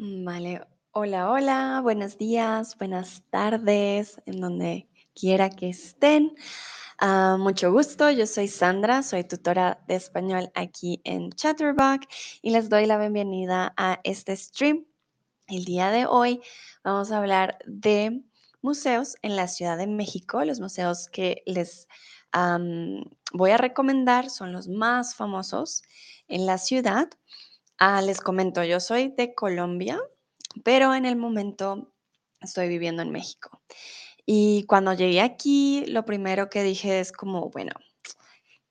Mm, Vale, hola, hola, buenos días, buenas tardes, en donde quiera que estén. Ah, mucho gusto, yo soy Sandra, soy tutora de español aquí en Chatterbox y les doy la bienvenida a este stream. El día de hoy vamos a hablar de museos en la Ciudad de México. Los museos que les voy a recomendar son los más famosos en la ciudad. Ah, les comento, yo soy de Colombia, pero en el momento estoy viviendo en México. Y cuando llegué aquí, lo primero que dije es como, bueno,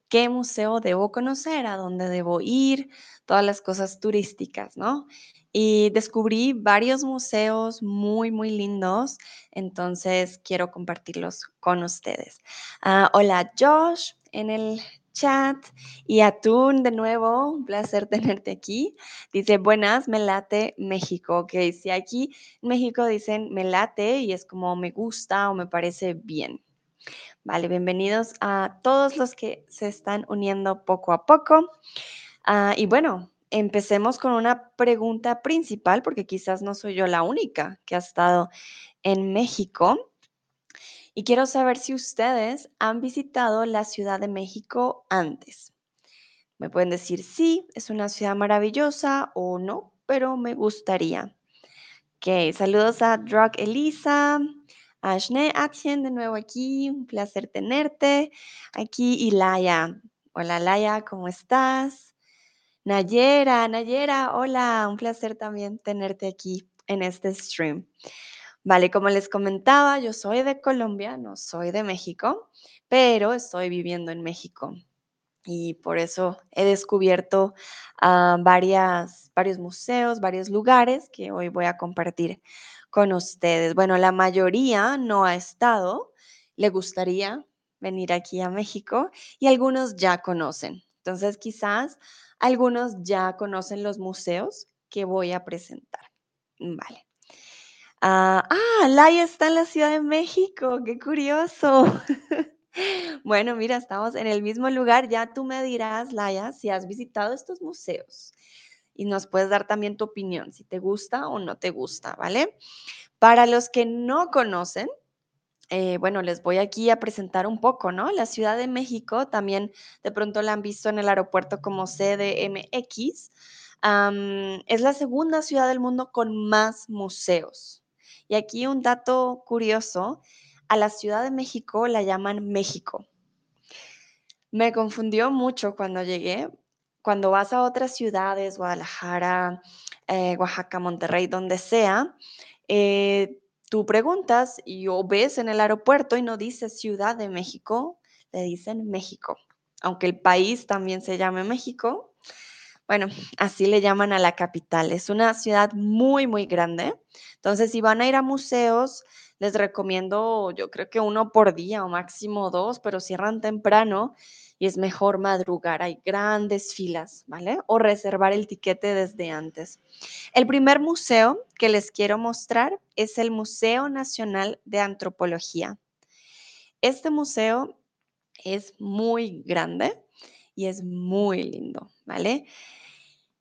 ¿qué museo debo conocer? ¿A dónde debo ir? Todas las cosas turísticas, ¿no? Y descubrí varios museos muy, muy lindos, entonces quiero compartirlos con ustedes. Ah, hola Josh en el chat y Atún de nuevo, un placer tenerte aquí. Dice, buenas, me late México. Ok, si aquí en México dicen me late y es como me gusta o me parece bien. Vale, bienvenidos a todos los que se están uniendo poco a poco. Ah, y bueno, empecemos con una pregunta principal, porque quizás no soy yo la única que ha estado en México. Y quiero saber si ustedes han visitado la Ciudad de México antes. Me pueden decir sí, es una ciudad maravillosa o no, pero me gustaría. Ok, saludos a Drug Elisa, a Shne Atien de nuevo aquí, un placer tenerte. Aquí y Laia. Hola Laia, ¿cómo estás? Nayera, Nayera, hola, un placer también tenerte aquí en este stream. Vale, como les comentaba, yo soy de Colombia, no soy de México, pero estoy viviendo en México y por eso he descubierto ah, varias, varios museos, varios lugares que hoy voy a compartir con ustedes. Bueno, la mayoría no ha estado, le gustaría venir aquí a México y algunos ya conocen. Entonces, quizás algunos ya conocen los museos que voy a presentar. Vale. Ah, ah, Laia está en la Ciudad de México, qué curioso. Bueno, mira, estamos en el mismo lugar. Ya tú me dirás, Laia, si has visitado estos museos y nos puedes dar también tu opinión, si te gusta o no te gusta, ¿vale? Para los que no conocen, eh, bueno, les voy aquí a presentar un poco, ¿no? La Ciudad de México también de pronto la han visto en el aeropuerto como CDMX. es la segunda ciudad del mundo con más museos. Y aquí un dato curioso, a la Ciudad de México la llaman México. Me confundió mucho cuando llegué. Cuando vas a otras ciudades, Guadalajara, eh, Oaxaca, Monterrey, donde sea, eh, tú preguntas y o ves en el aeropuerto y no dice Ciudad de México, le dicen México. Aunque el país también se llame México, bueno, así le llaman a la capital. Es una ciudad muy, muy grande. Entonces, si van a ir a museos, les recomiendo, yo creo que uno por día o máximo dos, pero cierran temprano y es mejor madrugar. Hay grandes filas, ¿vale? O reservar el tiquete desde antes. El primer museo que les quiero mostrar es el Museo Nacional de Antropología. Este museo es muy grande y es muy lindo, ¿vale?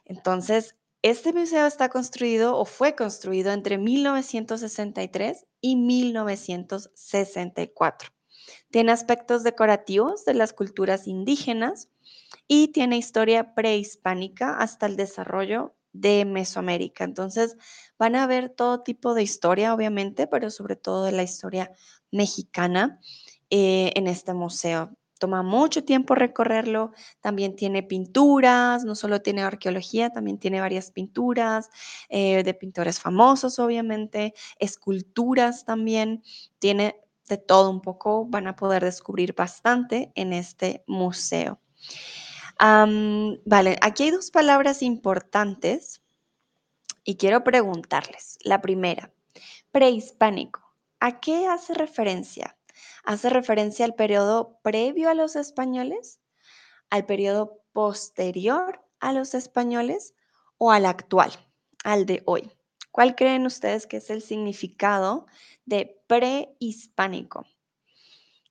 Entonces, este museo está construido o fue construido entre 1963 y 1964. Tiene aspectos decorativos de las culturas indígenas y tiene historia prehispánica hasta el desarrollo de Mesoamérica. Entonces, van a ver todo tipo de historia, obviamente, pero sobre todo de la historia mexicana eh, en este museo. Toma mucho tiempo recorrerlo, también tiene pinturas, no solo tiene arqueología, también tiene varias pinturas eh, de pintores famosos, obviamente, esculturas también, tiene de todo un poco, van a poder descubrir bastante en este museo. Vale, aquí hay dos palabras importantes y quiero preguntarles. La primera, prehispánico. ¿A qué hace referencia? ¿Hace referencia al periodo previo a los españoles? ¿Al periodo posterior a los españoles? ¿O al actual, al de hoy? ¿Cuál creen ustedes que es el significado de prehispánico?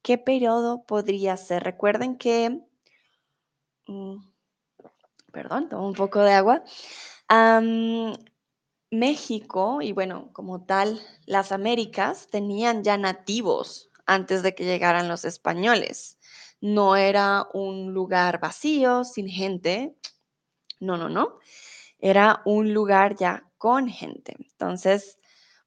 ¿Qué periodo podría ser? Recuerden que Mm, perdón, tomo un poco de agua. México y bueno, como tal, las Américas tenían ya nativos antes de que llegaran los españoles. No era un lugar vacío, sin gente. No, no, no. Era un lugar ya con gente. Entonces,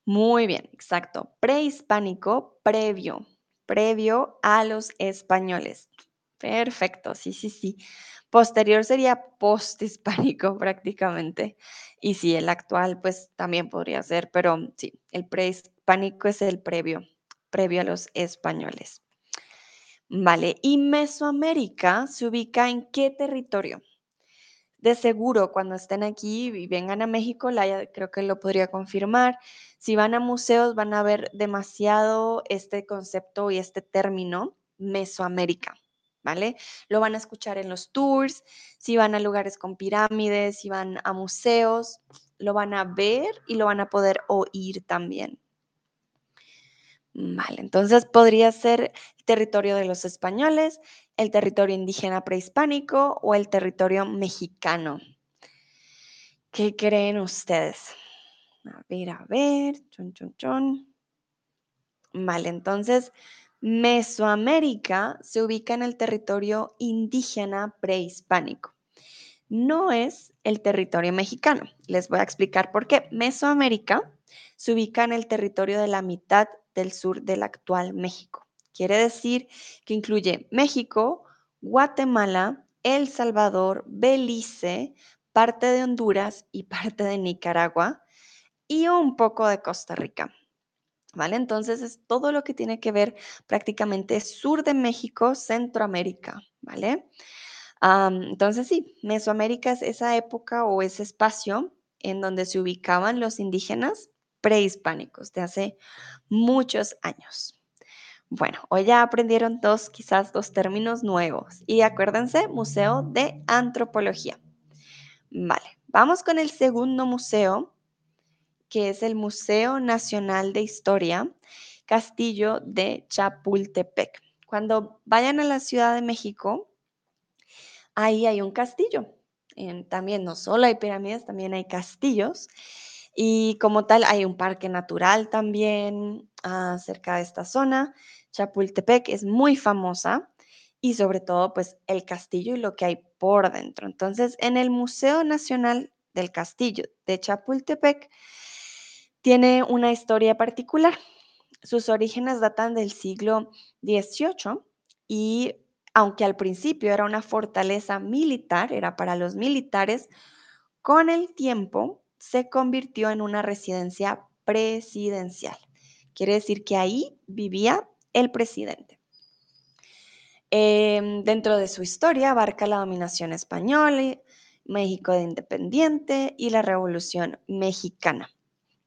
muy bien, exacto. Prehispánico, previo, previo a los españoles. Perfecto, sí, sí, sí. Posterior sería posthispánico prácticamente. Y sí, el actual pues también podría ser, pero sí, el prehispánico es el previo, previo a los españoles. Vale, ¿y Mesoamérica se ubica en qué territorio? De seguro, cuando estén aquí y vengan a México, la creo que lo podría confirmar. Si van a museos, van a ver demasiado este concepto y este término, Mesoamérica. ¿vale? Lo van a escuchar en los tours, si van a lugares con pirámides, si van a museos, lo van a ver y lo van a poder oír también. Vale, entonces podría ser el territorio de los españoles, el territorio indígena prehispánico o el territorio mexicano. ¿Qué creen ustedes? A ver, a ver, chon, chon, chon. Vale, entonces Mesoamérica se ubica en el territorio indígena prehispánico. No es el territorio mexicano. Les voy a explicar por qué. Mesoamérica se ubica en el territorio de la mitad del sur del actual México. Quiere decir que incluye México, Guatemala, El Salvador, Belice, parte de Honduras y parte de Nicaragua y un poco de Costa Rica. ¿vale? Entonces es todo lo que tiene que ver prácticamente sur de México, Centroamérica, ¿vale? entonces sí, Mesoamérica es esa época o ese espacio en donde se ubicaban los indígenas prehispánicos de hace muchos años. Bueno, hoy ya aprendieron dos, quizás dos términos nuevos. Y acuérdense, Museo de Antropología. Vale, vamos con el segundo museo que es el Museo Nacional de Historia, Castillo de Chapultepec. Cuando vayan a la Ciudad de México, ahí hay un castillo. también no solo hay pirámides, también hay castillos. Y como tal, hay un parque natural también uh, cerca de esta zona. Chapultepec es muy famosa y sobre todo pues el castillo y lo que hay por dentro. Entonces, en el Museo Nacional del Castillo de Chapultepec tiene una historia particular. Sus orígenes datan del siglo XVIII y aunque al principio era una fortaleza militar, era para los militares, con el tiempo se convirtió en una residencia presidencial. Quiere decir que ahí vivía el presidente. Em, dentro de su historia abarca la dominación española, México de independiente y la Revolución Mexicana.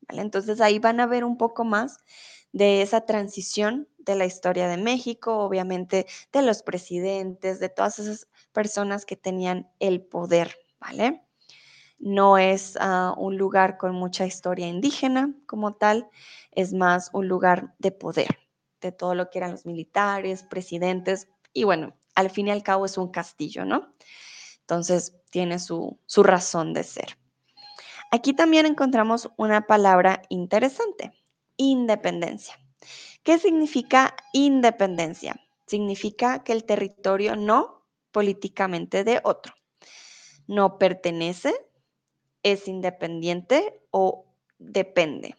Entonces ahí van a ver un poco más de esa transición de la historia de México, obviamente de los presidentes, de todas esas personas que tenían el poder, ¿vale? No es ah, un lugar con mucha historia indígena como tal, es más un lugar de poder, de todo lo que eran los militares, presidentes, y bueno, al fin y al cabo es un castillo, ¿no? Entonces tiene su, su razón de ser. Aquí también encontramos una palabra interesante, independencia. ¿Qué significa independencia? Significa que el territorio no políticamente de otro. No pertenece, es independiente o depende.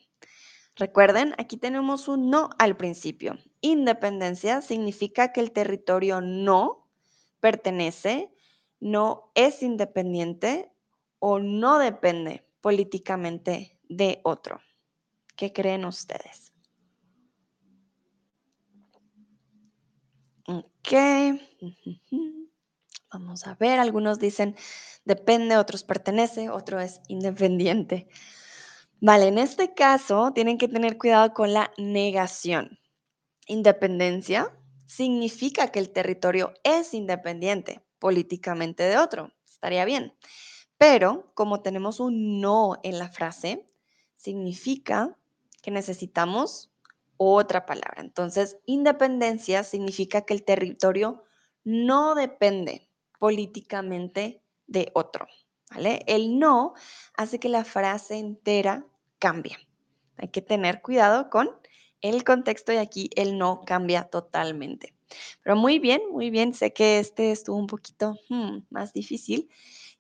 Recuerden, aquí tenemos un no al principio. Independencia significa que el territorio no pertenece, no es independiente o no depende políticamente de otro. ¿Qué creen ustedes? Ok. Vamos a ver, algunos dicen depende, otros pertenece, otro es independiente. Vale, en este caso tienen que tener cuidado con la negación. Independencia significa que el territorio es independiente políticamente de otro. Estaría bien. Pero como tenemos un no en la frase, significa que necesitamos otra palabra. Entonces, independencia significa que el territorio no depende políticamente de otro. ¿vale? El no hace que la frase entera cambie. Hay que tener cuidado con el contexto y aquí el no cambia totalmente. Pero muy bien, muy bien. Sé que este estuvo un poquito hmm, más difícil.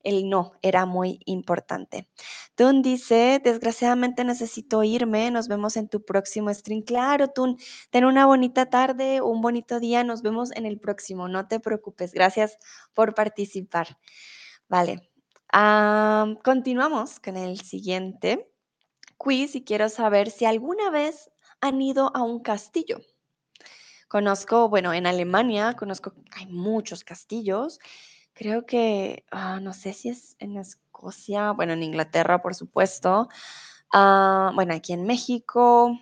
El no era muy importante. Tun dice, desgraciadamente necesito irme. Nos vemos en tu próximo stream. Claro, Tun, ten una bonita tarde, un bonito día. Nos vemos en el próximo. No te preocupes. Gracias por participar. Vale. continuamos con el siguiente quiz y quiero saber si alguna vez han ido a un castillo. Conozco, bueno, en Alemania conozco, hay muchos castillos. Creo que, ah, no sé si es en Escocia, bueno, en Inglaterra, por supuesto. Ah, bueno, aquí en México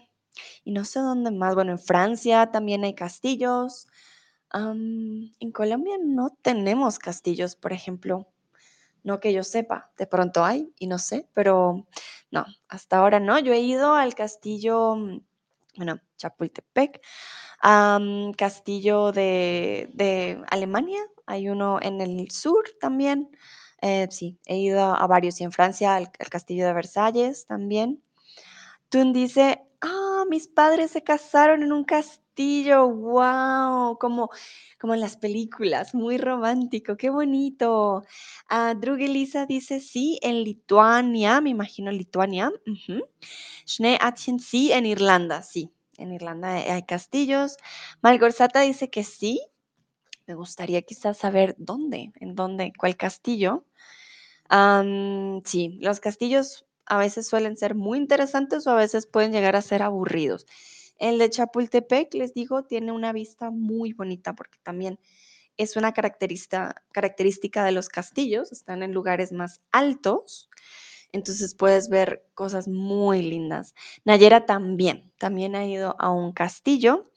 y no sé dónde más. Bueno, en Francia también hay castillos. en Colombia no tenemos castillos, por ejemplo. No que yo sepa, de pronto hay y no sé, pero no, hasta ahora no. Yo he ido al castillo, mm, bueno, Chapultepec, castillo de, Alemania, hay uno en el sur también. Eh, sí, he ido a varios y en Francia al, castillo de Versalles también. Tun dice, ah, mis padres se casaron en un castillo, wow, como, como en las películas, muy romántico, qué bonito. Uh, Drugelisa dice, sí, en Lituania, me imagino Lituania. Uh sí, en Irlanda, sí, en Irlanda hay castillos. Malgorzata dice que sí. Me gustaría quizás saber dónde, en dónde, cuál castillo. sí, los castillos a veces suelen ser muy interesantes o a veces pueden llegar a ser aburridos. El de Chapultepec, les digo, tiene una vista muy bonita porque también es una característica, característica de los castillos, están en lugares más altos entonces puedes ver cosas muy lindas. Nayera también, también ha ido a un castillo.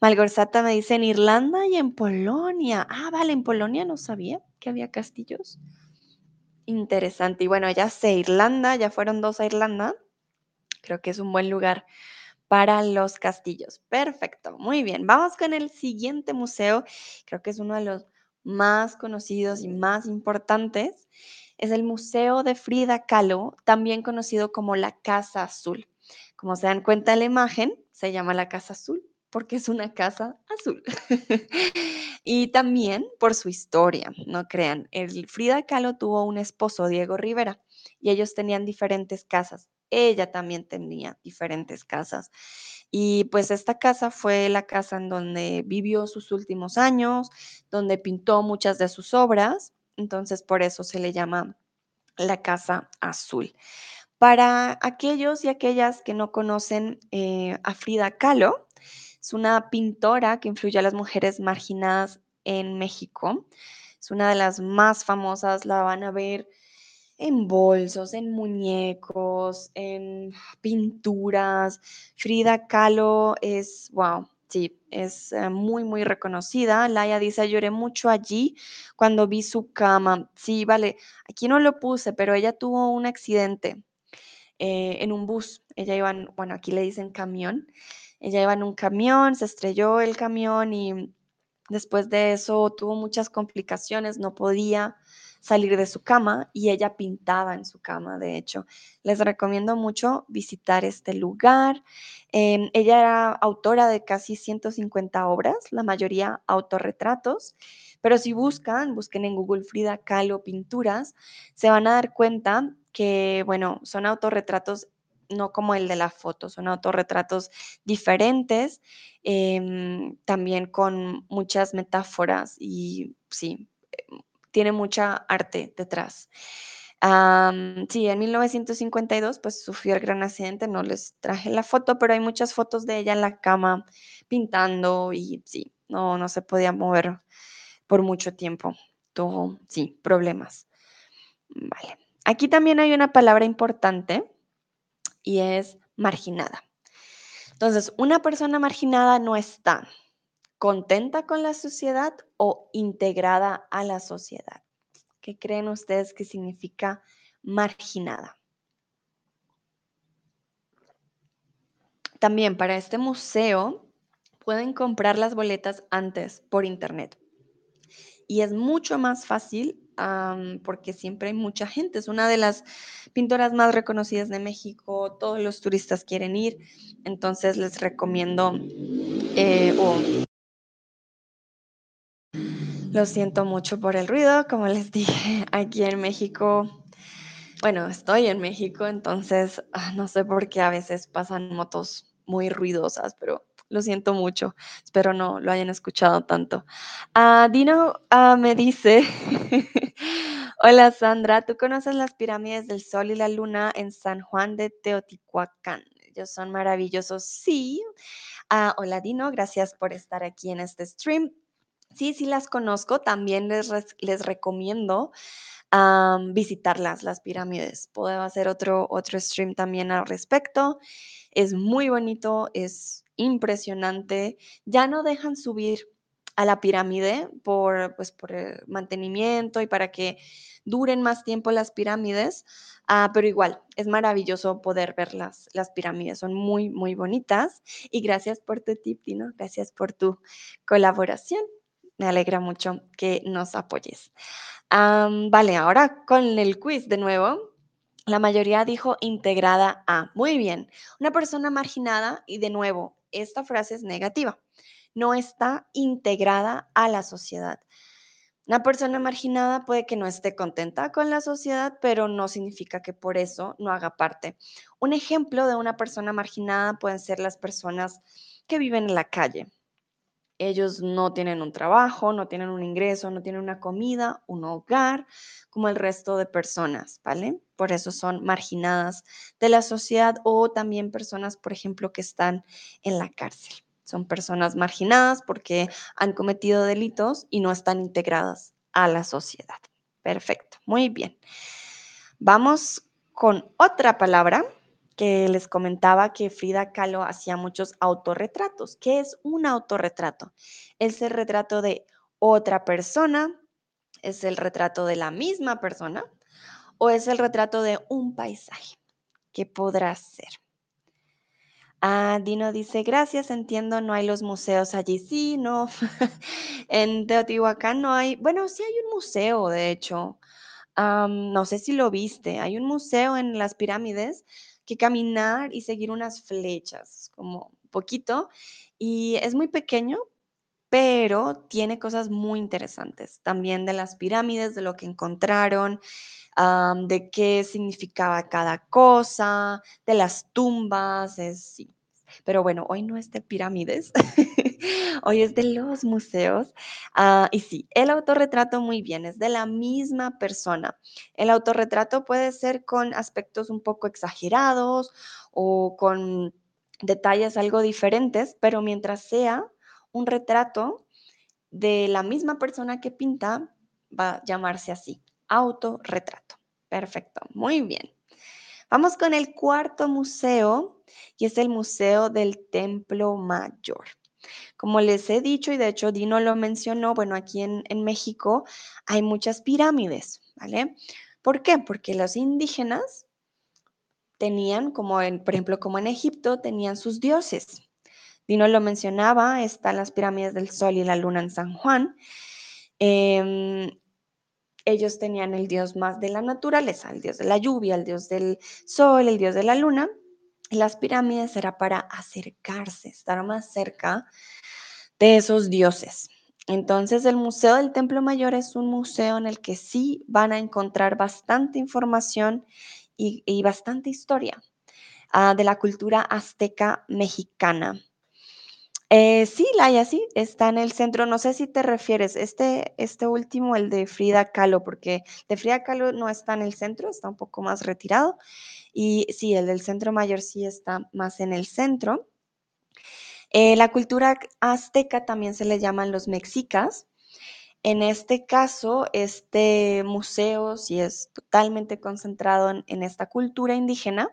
Malgorzata me dice en Irlanda y en Polonia. Ah, vale, en Polonia no sabía que había castillos. Interesante. Y bueno, ya sé, Irlanda, ya fueron dos a Irlanda. Creo que es un buen lugar para los castillos. Perfecto, muy bien. Vamos con el siguiente museo. Creo que es uno de los más conocidos y más importantes es el Museo de Frida Kahlo, también conocido como la Casa Azul. Como se dan cuenta en la imagen, se llama la Casa Azul porque es una casa azul. y también por su historia, no crean. El Frida Kahlo tuvo un esposo, Diego Rivera, y ellos tenían diferentes casas. Ella también tenía diferentes casas. Y pues esta casa fue la casa en donde vivió sus últimos años, donde pintó muchas de sus obras entonces por eso se le llama la Casa Azul. Para aquellos y aquellas que no conocen eh, a Frida Kahlo, es una pintora que influyó a las mujeres marginadas en México. Es una de las más famosas, la van a ver en bolsos, en muñecos, en pinturas. Frida Kahlo es, wow, Sí, es eh, muy, muy reconocida. Laia dice, lloré mucho allí cuando vi su cama. Sí, vale, aquí no lo puse, pero ella tuvo un accidente eh, en un bus. Ella iba, en, bueno, aquí le dicen camión. Ella iba en un camión, se estrelló el camión y después de eso tuvo muchas complicaciones, no podía salir de su cama y ella pintaba en su cama, de hecho. Les recomiendo mucho visitar este lugar. Em, ella era autora de casi 150 obras, la mayoría autorretratos, pero si buscan, busquen en Google Frida Kahlo Pinturas, se van a dar cuenta que, bueno, son autorretratos no como el de la foto, son autorretratos diferentes, em, también con muchas metáforas y sí, tiene mucha arte detrás. sí, en 1952 pues sufrió el gran accidente, no les traje la foto, pero hay muchas fotos de ella en la cama pintando y sí, no, no se podía mover por mucho tiempo. Tuvo, sí, problemas. Vale. Aquí también hay una palabra importante y es marginada. Entonces, una persona marginada no está contenta con la sociedad o integrada a la sociedad. ¿Qué creen ustedes que significa marginada? También para este museo pueden comprar las boletas antes por internet. Y es mucho más fácil porque siempre hay mucha gente. Es una de las pintoras más reconocidas de México. Todos los turistas quieren ir. Entonces les recomiendo eh, lo siento mucho por el ruido, como les dije, aquí en México, bueno, estoy en México, entonces ah, no sé por qué a veces pasan motos muy ruidosas, pero lo siento mucho. Espero no lo hayan escuchado tanto. Ah, Dino ah, me dice, hola Sandra, ¿tú conoces las pirámides del Sol y la Luna en San Juan de Teotihuacán? Ellos son maravillosos, sí. hola Dino, gracias por estar aquí en este stream. Sí, sí las conozco. También les, les recomiendo visitarlas, las pirámides. Puedo hacer otro, otro stream también al respecto. Es muy bonito, es impresionante. Ya no dejan subir a la pirámide por, pues, por mantenimiento y para que duren más tiempo las pirámides, ah, pero igual es maravilloso poder ver las, las pirámides, son muy, muy bonitas. Y gracias por tu tip, Tino, gracias por tu colaboración. Me alegra mucho que nos apoyes. vale, ahora con el quiz de nuevo. La mayoría dijo integrada a. Muy bien. Una persona marginada y de nuevo, esta frase es negativa. No está integrada a la sociedad. Una persona marginada puede que no esté contenta con la sociedad, pero no significa que por eso no haga parte. Un ejemplo de una persona marginada pueden ser las personas que viven en la calle, ellos no tienen un trabajo, no tienen un ingreso, no tienen una comida, un hogar, como el resto de personas, ¿vale? Por eso son marginadas de la sociedad o también personas, por ejemplo, que están en la cárcel. Son personas marginadas porque han cometido delitos y no están integradas a la sociedad. Perfecto, muy bien. Vamos con otra palabra que les comentaba que Frida Kahlo hacía muchos autorretratos. ¿Qué es un autorretrato? Es el retrato de otra persona, es el retrato de la misma persona o es el retrato de un paisaje. ¿Qué podrá ser? Ah, Dino dice, gracias, entiendo, no hay los museos allí. Sí, no. en Teotihuacán no hay, bueno, sí hay un museo, de hecho. no sé si lo viste, hay un museo en las pirámides que caminar y seguir unas flechas, como poquito. Y es muy pequeño, pero tiene cosas muy interesantes. También de las pirámides, de lo que encontraron, de qué significaba cada cosa, de las tumbas, es, sí. Pero bueno, hoy no es de pirámides, hoy es de los museos. Ah, y sí, el autorretrato muy bien, es de la misma persona. El autorretrato puede ser con aspectos un poco exagerados o con detalles algo diferentes, pero mientras sea un retrato de la misma persona que pinta, va a llamarse así, autorretrato. Perfecto, muy bien. Vamos con el cuarto museo y es el Museo del Templo Mayor. Como les he dicho, y de hecho Dino lo mencionó, bueno, aquí en, México hay muchas pirámides, ¿vale? ¿Por qué? Porque los indígenas tenían, como en, por ejemplo, como en Egipto, tenían sus dioses. Dino lo mencionaba, están las pirámides del Sol y la Luna en San Juan. Em, ellos tenían el dios más de la naturaleza, el dios de la lluvia, el dios del sol, el dios de la luna. Las pirámides era para acercarse, estar más cerca de esos dioses. Entonces el Museo del Templo Mayor es un museo en el que sí van a encontrar bastante información y, bastante historia ah, de la cultura azteca mexicana. Eh, sí, Laia, sí, está en el centro. No sé si te refieres, este, este último, el de Frida Kahlo, porque de Frida Kahlo no está en el centro, está un poco más retirado. Y sí, el del centro mayor sí está más en el centro. Eh, la cultura azteca también se le llaman los mexicas. En este caso, este museo sí es totalmente concentrado en esta cultura indígena.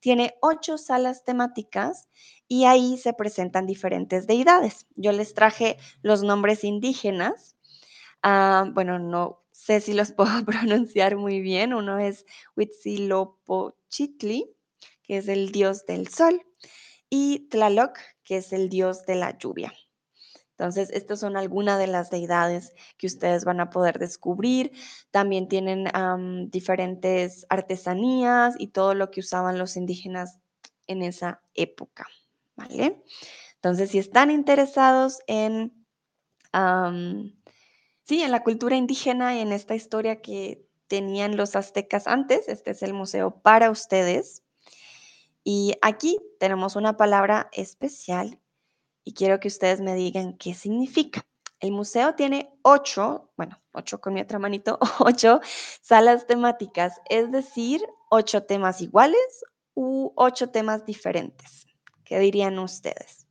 Tiene ocho salas temáticas y ahí se presentan diferentes deidades. Yo les traje los nombres indígenas. Ah, bueno, no sé si los puedo pronunciar muy bien. Uno es Huitzilopochtli, que es el dios del sol, y Tlaloc, que es el dios de la lluvia. Entonces, estas son algunas de las deidades que ustedes van a poder descubrir. También tienen diferentes artesanías y todo lo que usaban los indígenas en esa época, ¿vale? Entonces, si están interesados en, sí, en la cultura indígena y en esta historia que tenían los aztecas antes, este es el museo para ustedes. Y aquí tenemos una palabra especial y quiero que ustedes me digan qué significa. El museo tiene ocho, bueno, ocho con mi otra manito, ocho salas temáticas, es decir, ocho temas iguales u ocho temas diferentes. ¿Qué dirían ustedes?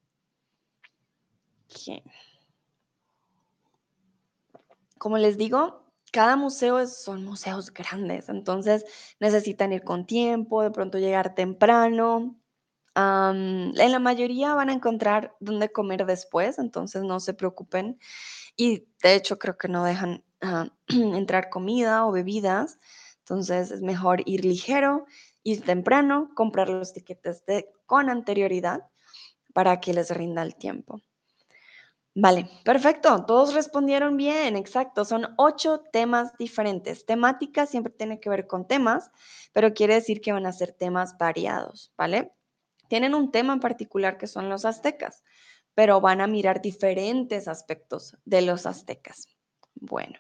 Como les digo, cada museo son museos grandes, entonces necesitan ir con tiempo, de pronto llegar temprano en la mayoría van a encontrar dónde comer después, entonces no se preocupen. Y de hecho creo que no dejan ah, entrar comida o bebidas, entonces es mejor ir ligero, ir temprano, comprar los tiquetes con anterioridad para que les rinda el tiempo. Vale, perfecto. Todos respondieron bien, exacto. Son ocho temas diferentes. Temática siempre tiene que ver con temas, pero quiere decir que van a ser temas variados, ¿vale? Tienen un tema en particular que son los aztecas, pero van a mirar diferentes aspectos de los aztecas. Bueno,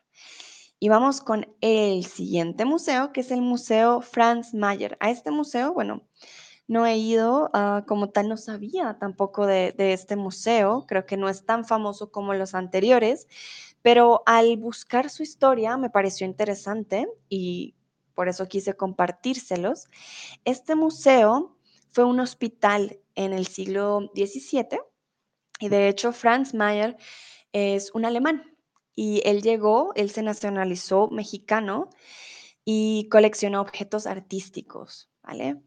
y vamos con el siguiente museo, que es el Museo Franz Mayer. A este museo, bueno, no he ido, ah, como tal no sabía tampoco de, de, este museo, creo que no es tan famoso como los anteriores, pero al buscar su historia me pareció interesante y por eso quise compartírselos. Este museo fue un hospital en el siglo XVII y de hecho Franz Mayer es un alemán y él llegó, él se nacionalizó mexicano y coleccionó objetos artísticos, ¿vale?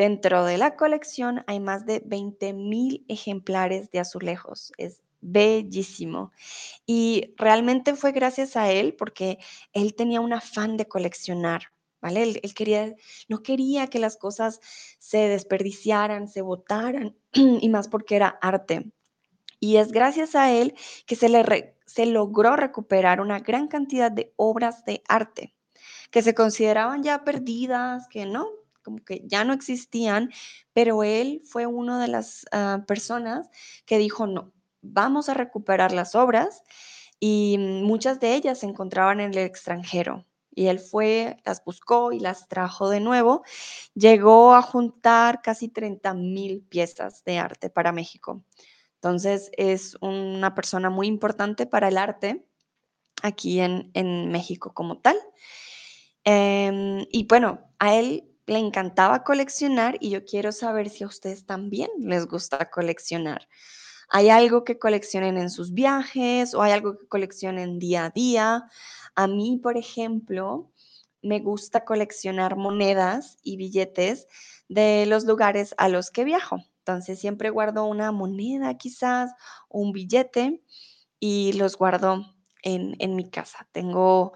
Dentro de la colección hay más de 20.000 ejemplares de azulejos. Es bellísimo. Y realmente fue gracias a él porque él tenía un afán de coleccionar, ¿vale? Él, quería, no quería que las cosas se desperdiciaran, se botaran, y más porque era arte. Y es gracias a él que se, le se logró recuperar una gran cantidad de obras de arte que se consideraban ya perdidas, que no, como que ya no existían, pero él fue una de las ah, personas que dijo, no, vamos a recuperar las obras y muchas de ellas se encontraban en el extranjero, y él fue, las buscó y las trajo de nuevo. Llegó a juntar casi 30 mil piezas de arte para México. Entonces es una persona muy importante para el arte aquí en, México como tal. Em, y bueno, a él le encantaba coleccionar y yo quiero saber si a ustedes también les gusta coleccionar. ¿Hay algo que coleccionen en sus viajes o hay algo que coleccionen día a día? A mí, por ejemplo, me gusta coleccionar monedas y billetes de los lugares a los que viajo. Entonces siempre guardo una moneda quizás un billete y los guardo en, mi casa. Tengo,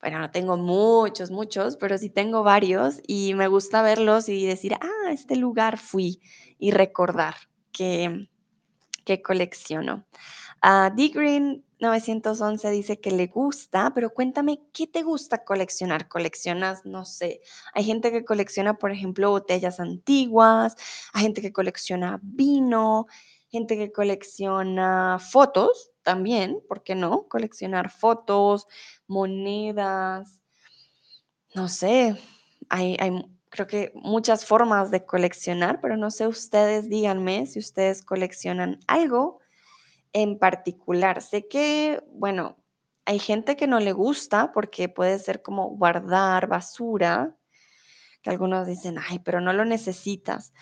bueno, no tengo muchos, muchos, pero sí tengo varios y me gusta verlos y decir, ah, este lugar fui y recordar que, que colecciono. Uh, D. Green 911 dice que le gusta, pero cuéntame, ¿qué te gusta coleccionar? ¿Coleccionas, no sé, hay gente que colecciona, por ejemplo, botellas antiguas, hay gente que colecciona vino, gente que colecciona fotos también, ¿por qué no? Coleccionar fotos, monedas, no sé, hay, hay creo que muchas formas de coleccionar, pero no sé ustedes, díganme si ustedes coleccionan algo en particular. Sé que, bueno, hay gente que no le gusta porque puede ser como guardar basura, que algunos dicen, ay, pero no lo necesitas.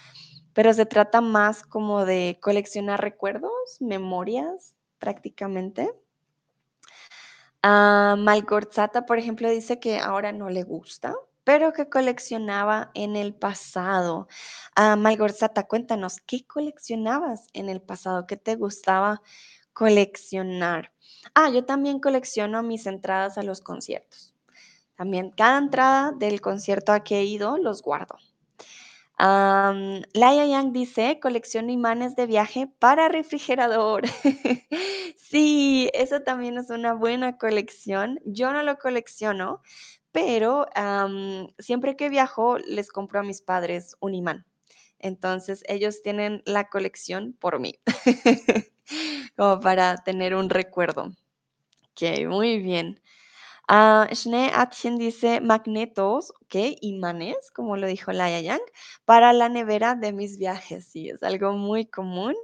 Pero se trata más como de coleccionar recuerdos, memorias prácticamente. Uh, Malgorzata, por ejemplo, dice que ahora no le gusta, pero que coleccionaba en el pasado. Uh, Malgorzata, cuéntanos, ¿qué coleccionabas en el pasado? ¿Qué te gustaba coleccionar? Ah, yo también colecciono mis entradas a los conciertos. También cada entrada del concierto a que he ido los guardo. Um, Laia Yang dice, colección imanes de viaje para refrigerador. sí, eso también es una buena colección. Yo no lo colecciono, pero siempre que viajo les compro a mis padres un imán. Entonces ellos tienen la colección por mí, como para tener un recuerdo. Ok, muy bien. Uh, Schnee dice magnetos, ok, imanes, como lo dijo Laia Yang, para la nevera de mis viajes. Sí, es algo muy común.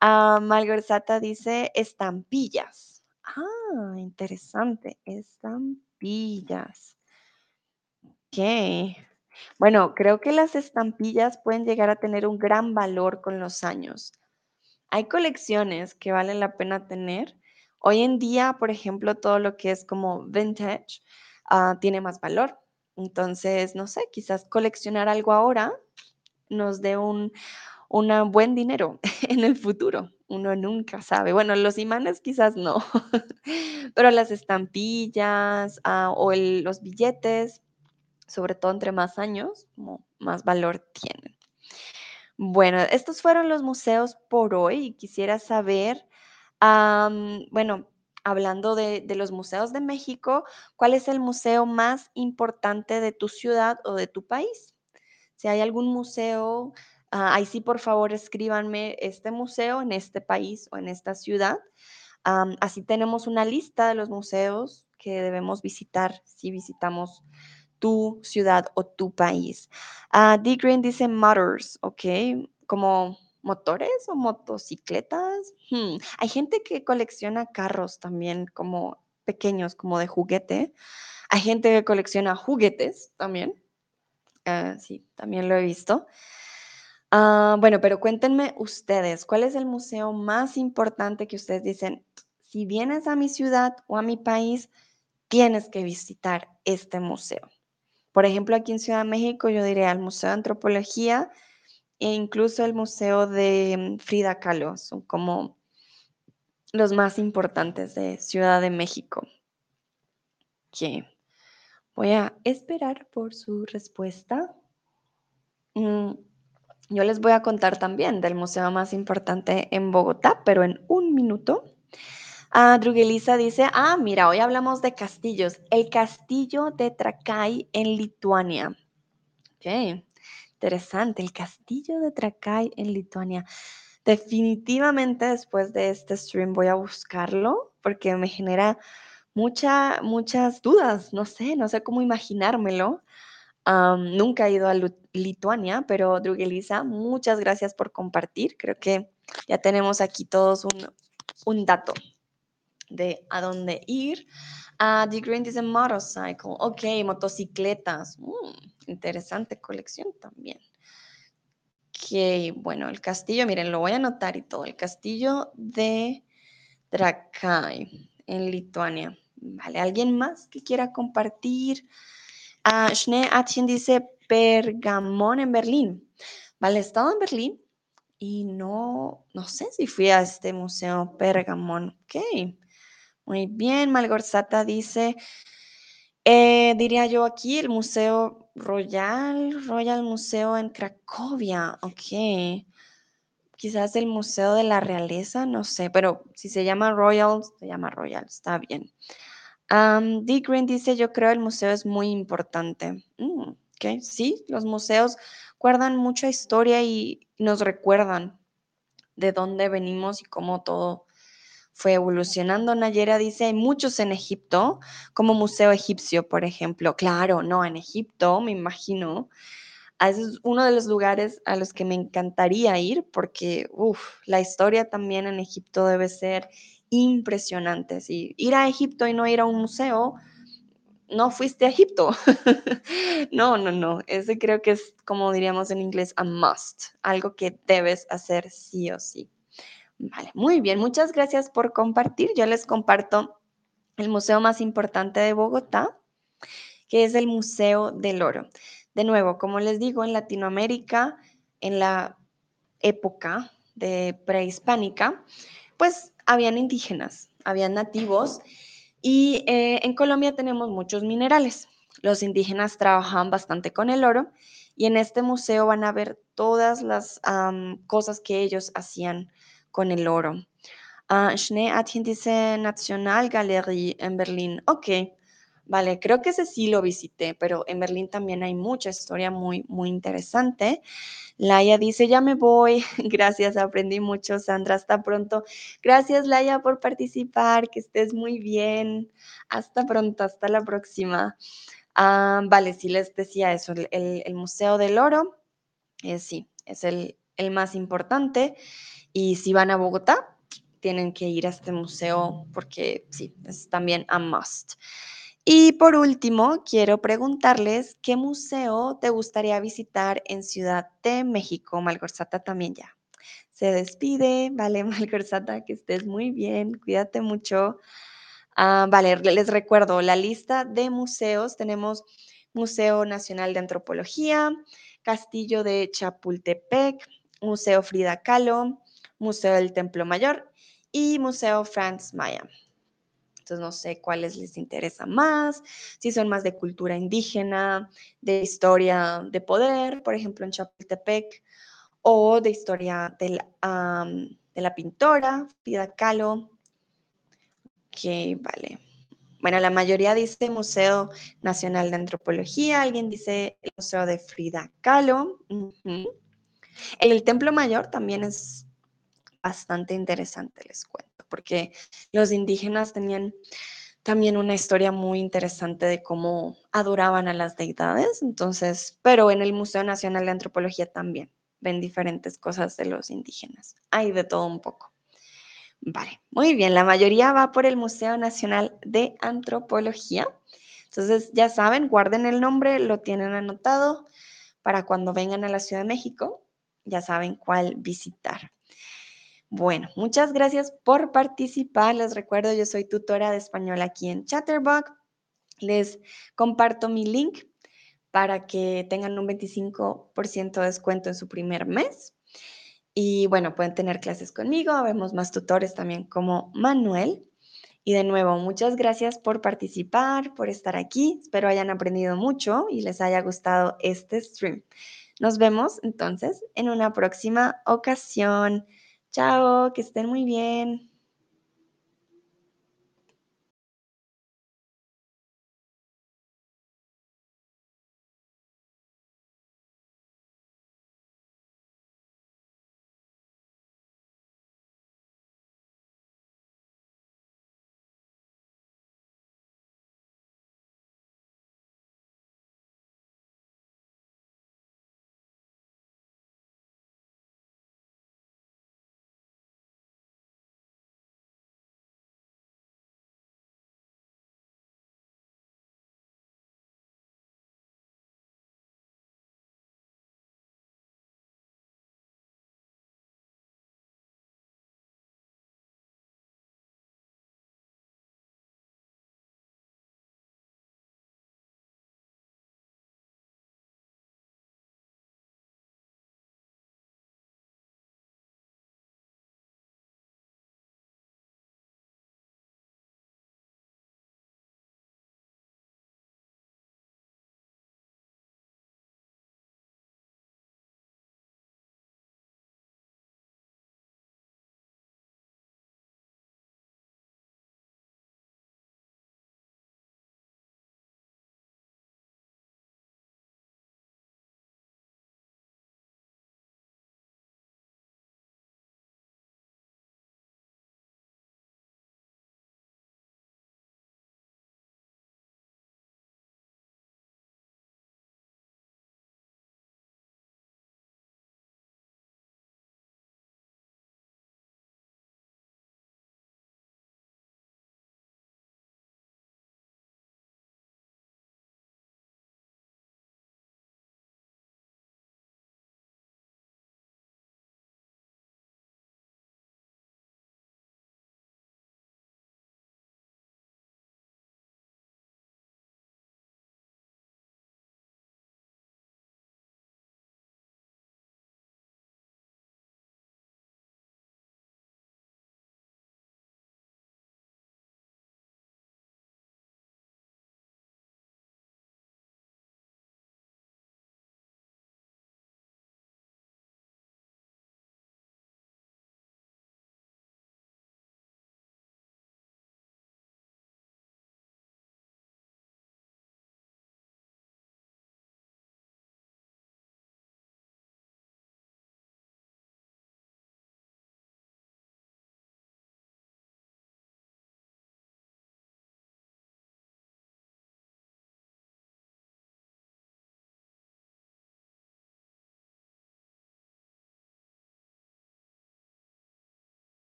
Uh, Malgorzata dice estampillas. Ah, interesante, estampillas. Ok. Bueno, creo que las estampillas pueden llegar a tener un gran valor con los años. Hay colecciones que valen la pena tener. Hoy en día, por ejemplo, todo lo que es como vintage ah, tiene más valor. Entonces, no sé, quizás coleccionar algo ahora nos dé un buen dinero en el futuro. Uno nunca sabe. Bueno, los imanes quizás no, pero las estampillas ah, o los billetes sobre todo entre más años, más valor tienen. Bueno, estos fueron los museos por hoy y quisiera saber, bueno, hablando de, los museos de México, ¿cuál es el museo más importante de tu ciudad o de tu país? Si hay algún museo, ah, ahí sí por favor escríbanme este museo en este país o en esta ciudad. así tenemos una lista de los museos que debemos visitar si visitamos tu ciudad o tu país. Uh, D. Green dice motors, ¿ok? Como motores o motocicletas. Hmm, hay gente que colecciona carros también como pequeños, como de juguete. Hay gente que colecciona juguetes también. Ah, sí, también lo he visto. Ah, bueno, pero cuéntenme ustedes, ¿cuál es el museo más importante que ustedes dicen? Si vienes a mi ciudad o a mi país, tienes que visitar este museo. Por ejemplo, aquí en Ciudad de México yo diría el Museo de Antropología e incluso el Museo de Frida Kahlo, son como los más importantes de Ciudad de México. Voy a esperar por su respuesta. Mm, yo les voy a contar también del museo más importante en Bogotá, pero en un minuto. Ah, Drugelisa dice, ah, mira, hoy hablamos de castillos. El castillo de Trakai en Lituania. Ok, interesante, el castillo de Trakai en Lituania. Definitivamente después de este stream voy a buscarlo porque me genera mucha, muchas dudas. No sé, no sé cómo imaginármelo. nunca he ido a Lituania, pero Drugelisa, muchas gracias por compartir. Creo que ya tenemos aquí todos un, un dato de a dónde ir. Uh, The Green dice motorcycle. Ok, motocicletas. Mm, interesante colección también. Ok, bueno, el castillo, miren, lo voy a anotar y todo. El castillo de Trakai en Lituania. Vale, ¿alguien más que quiera compartir? Uh, Schnee Atchen dice Pergamón en Berlín. Vale, he estado en Berlín y no, no sé si fui a este museo Pergamón. Ok. Muy bien, Malgorzata dice, eh, diría yo aquí el Museo Royal, Royal Museo en Cracovia, ok. Quizás el Museo de la Realeza, no sé, pero si se llama Royal, se llama Royal, está bien. Um. Green dice, yo creo el museo es muy importante. Mm, ok, sí, los museos guardan mucha historia y nos recuerdan de dónde venimos y cómo todo fue evolucionando. Nayera dice, hay muchos en Egipto, como Museo Egipcio, por ejemplo. Claro, no, en Egipto, me imagino. es uno de los lugares a los que me encantaría ir porque, uff, la historia también en Egipto debe ser impresionante. Si ir a Egipto y no ir a un museo, no fuiste a Egipto. no, no, no. Ese creo que es, como diríamos en inglés, a must, algo que debes hacer sí o sí. Vale, muy bien, muchas gracias por compartir. Yo les comparto el museo más importante de Bogotá, que es el Museo del Oro. De nuevo, como les digo, en Latinoamérica, en la época de prehispánica, pues habían indígenas, habían nativos y eh, en Colombia tenemos muchos minerales. Los indígenas trabajaban bastante con el oro Y en este museo van a ver todas las cosas que ellos hacían con el oro. Uh, Schnee Nationalgalerie en Berlín. Ok, vale, creo que ese sí lo visité, pero en Berlín también hay mucha historia muy, muy interesante. Laia dice, ya me voy. Gracias, aprendí mucho, Sandra. Hasta pronto. Gracias, Laia, por participar. Que estés muy bien. Hasta pronto, hasta la próxima. Ah, vale, sí les decía eso, el, Museo del Oro, eh, sí, es el, el más importante. Y si van a Bogotá, tienen que ir a este museo porque sí, es también a must. Y por último, quiero preguntarles qué museo te gustaría visitar en Ciudad de México. Malgorzata también ya. Se despide, vale, Malgorzata, que estés muy bien, cuídate mucho. Ah, vale, les recuerdo la lista de museos. Tenemos Museo Nacional de Antropología, Castillo de Chapultepec, Museo Frida Kahlo, Museo del Templo Mayor y Museo Franz Mayer. Entonces no sé cuáles les interesa más, si son más de cultura indígena, de historia de poder, por ejemplo en Chapultepec, o de historia de la, pintora Frida Kahlo, Ok, vale. Bueno, la mayoría dice Museo Nacional de Antropología, alguien dice el Museo de Frida Kahlo. El Templo Mayor también es bastante interesante, les cuento, porque los indígenas tenían también una historia muy interesante de cómo adoraban a las deidades, entonces, pero en el Museo Nacional de Antropología también ven diferentes cosas de los indígenas. Hay de todo un poco. Vale, muy bien, la mayoría va por el Museo Nacional de Antropología. Entonces, ya saben, guarden el nombre, lo tienen anotado para cuando vengan a la Ciudad de México, ya saben cuál visitar. Bueno, muchas gracias por participar. Les recuerdo, yo soy tutora de español aquí en Chatterbox. Les comparto mi link para que tengan un 25% de descuento en su primer mes. Y bueno, pueden tener clases conmigo, vemos más tutores también como Manuel. Y de nuevo, muchas gracias por participar, por estar aquí. Espero hayan aprendido mucho y les haya gustado este stream. Nos vemos entonces en una próxima ocasión. Chao, que estén muy bien.